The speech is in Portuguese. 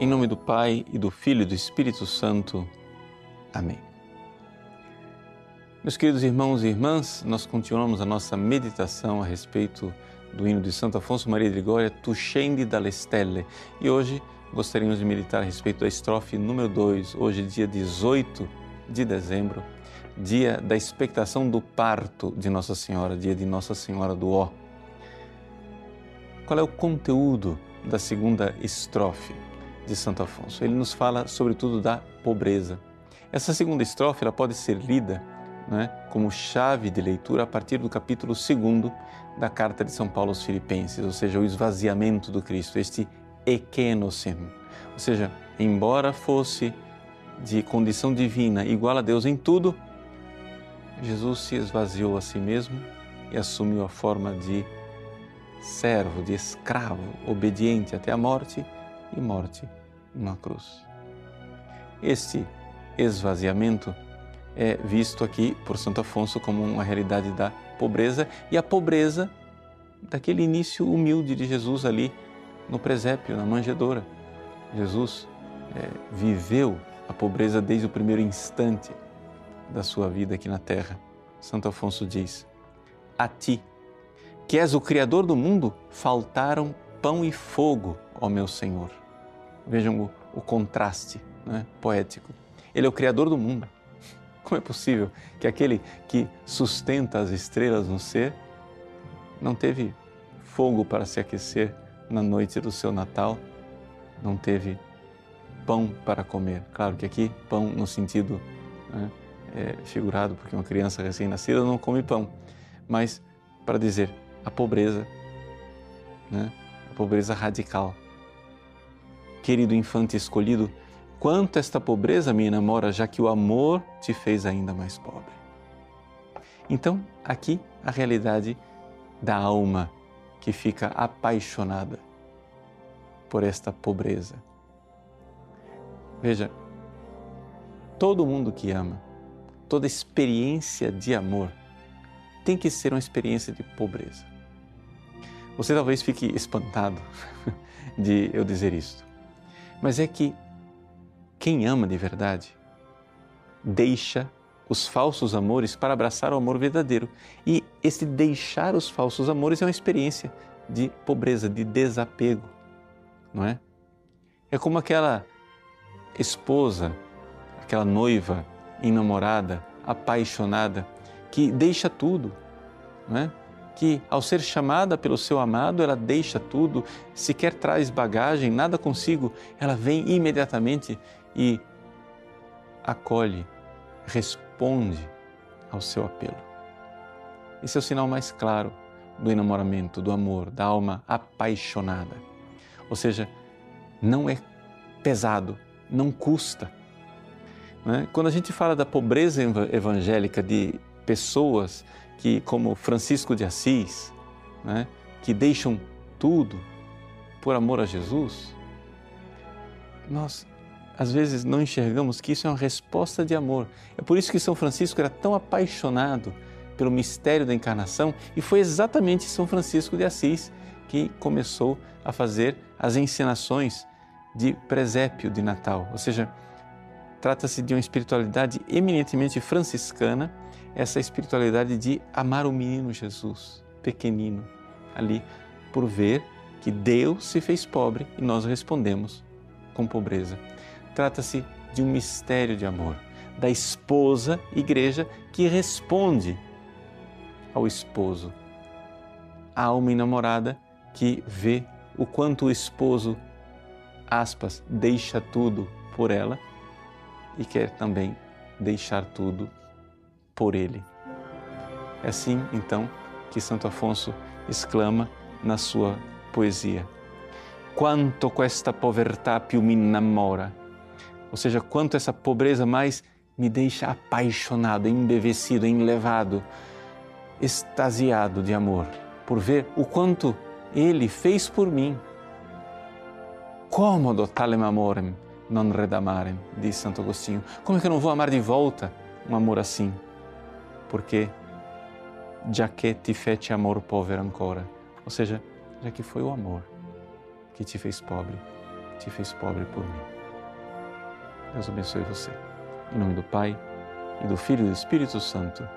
Em nome do Pai e do Filho e do Espírito Santo. Amém. Meus queridos irmãos e irmãs, nós continuamos a nossa meditação a respeito do hino de Santo Afonso Maria de Ligória, Tu scendi dalle stelle. E hoje gostaríamos de meditar a respeito da estrofe número 2, hoje dia 18 de dezembro, dia da expectação do parto de Nossa Senhora, dia de Nossa Senhora do Ó. Qual é o conteúdo da segunda estrofe? De Santo Afonso. Ele nos fala sobretudo da pobreza. Essa segunda estrofe ela pode ser lida né, como chave de leitura a partir do capítulo 2 da carta de São Paulo aos Filipenses, ou seja, o esvaziamento do Cristo, este ekenosim. Ou seja, embora fosse de condição divina, igual a Deus em tudo, Jesus se esvaziou a si mesmo e assumiu a forma de servo, de escravo, obediente até a morte e morte numa cruz. Este esvaziamento é visto aqui por Santo Afonso como uma realidade da pobreza e a pobreza daquele início humilde de Jesus ali no presépio, na manjedoura. Jesus é, viveu a pobreza desde o primeiro instante da sua vida aqui na terra. Santo Afonso diz: A ti, que és o Criador do mundo, faltaram pão e fogo, ó meu Senhor. Vejam o, o contraste né, poético. Ele é o Criador do mundo. Como é possível que aquele que sustenta as estrelas no ser não teve fogo para se aquecer na noite do seu Natal, não teve pão para comer? Claro que aqui, pão no sentido né, é, figurado, porque uma criança recém-nascida não come pão, mas para dizer a pobreza, né, a pobreza radical querido infante escolhido, quanto esta pobreza me enamora, já que o amor te fez ainda mais pobre. Então, aqui a realidade da alma que fica apaixonada por esta pobreza. Veja, todo mundo que ama, toda experiência de amor tem que ser uma experiência de pobreza. Você talvez fique espantado de eu dizer isto. Mas é que quem ama de verdade deixa os falsos amores para abraçar o amor verdadeiro. E esse deixar os falsos amores é uma experiência de pobreza, de desapego, não é? É como aquela esposa, aquela noiva enamorada, apaixonada, que deixa tudo, não é? Que, ao ser chamada pelo seu amado, ela deixa tudo, sequer traz bagagem, nada consigo, ela vem imediatamente e acolhe, responde ao seu apelo. Esse é o sinal mais claro do enamoramento, do amor, da alma apaixonada. Ou seja, não é pesado, não custa. Né? Quando a gente fala da pobreza evangélica de pessoas que, como Francisco de Assis, né, que deixam tudo por amor a Jesus, nós às vezes não enxergamos que isso é uma resposta de amor. É por isso que São Francisco era tão apaixonado pelo mistério da encarnação e foi exatamente São Francisco de Assis que começou a fazer as encenações de presépio de Natal, ou seja, trata-se de uma espiritualidade eminentemente franciscana essa espiritualidade de amar o menino Jesus, pequenino, ali, por ver que Deus se fez pobre e nós respondemos com pobreza. Trata-se de um mistério de amor, da esposa igreja que responde ao esposo. A alma enamorada que vê o quanto o esposo, aspas, deixa tudo por ela e quer também deixar tudo por ele. É assim, então, que Santo Afonso exclama na sua poesia: Quanto questa povertà più mi innamora. Ou seja, quanto essa pobreza mais me deixa apaixonado, embevecido, enlevado, extasiado de amor, por ver o quanto ele fez por mim. Como talem amorem non redamarem, diz Santo Agostinho. Como é que eu não vou amar de volta um amor assim? Porque já que ti fece amor povero ancora, ou seja, já que foi o amor que te fez pobre, te fez pobre por mim. Deus abençoe você. Em nome do Pai, e do Filho e do Espírito Santo.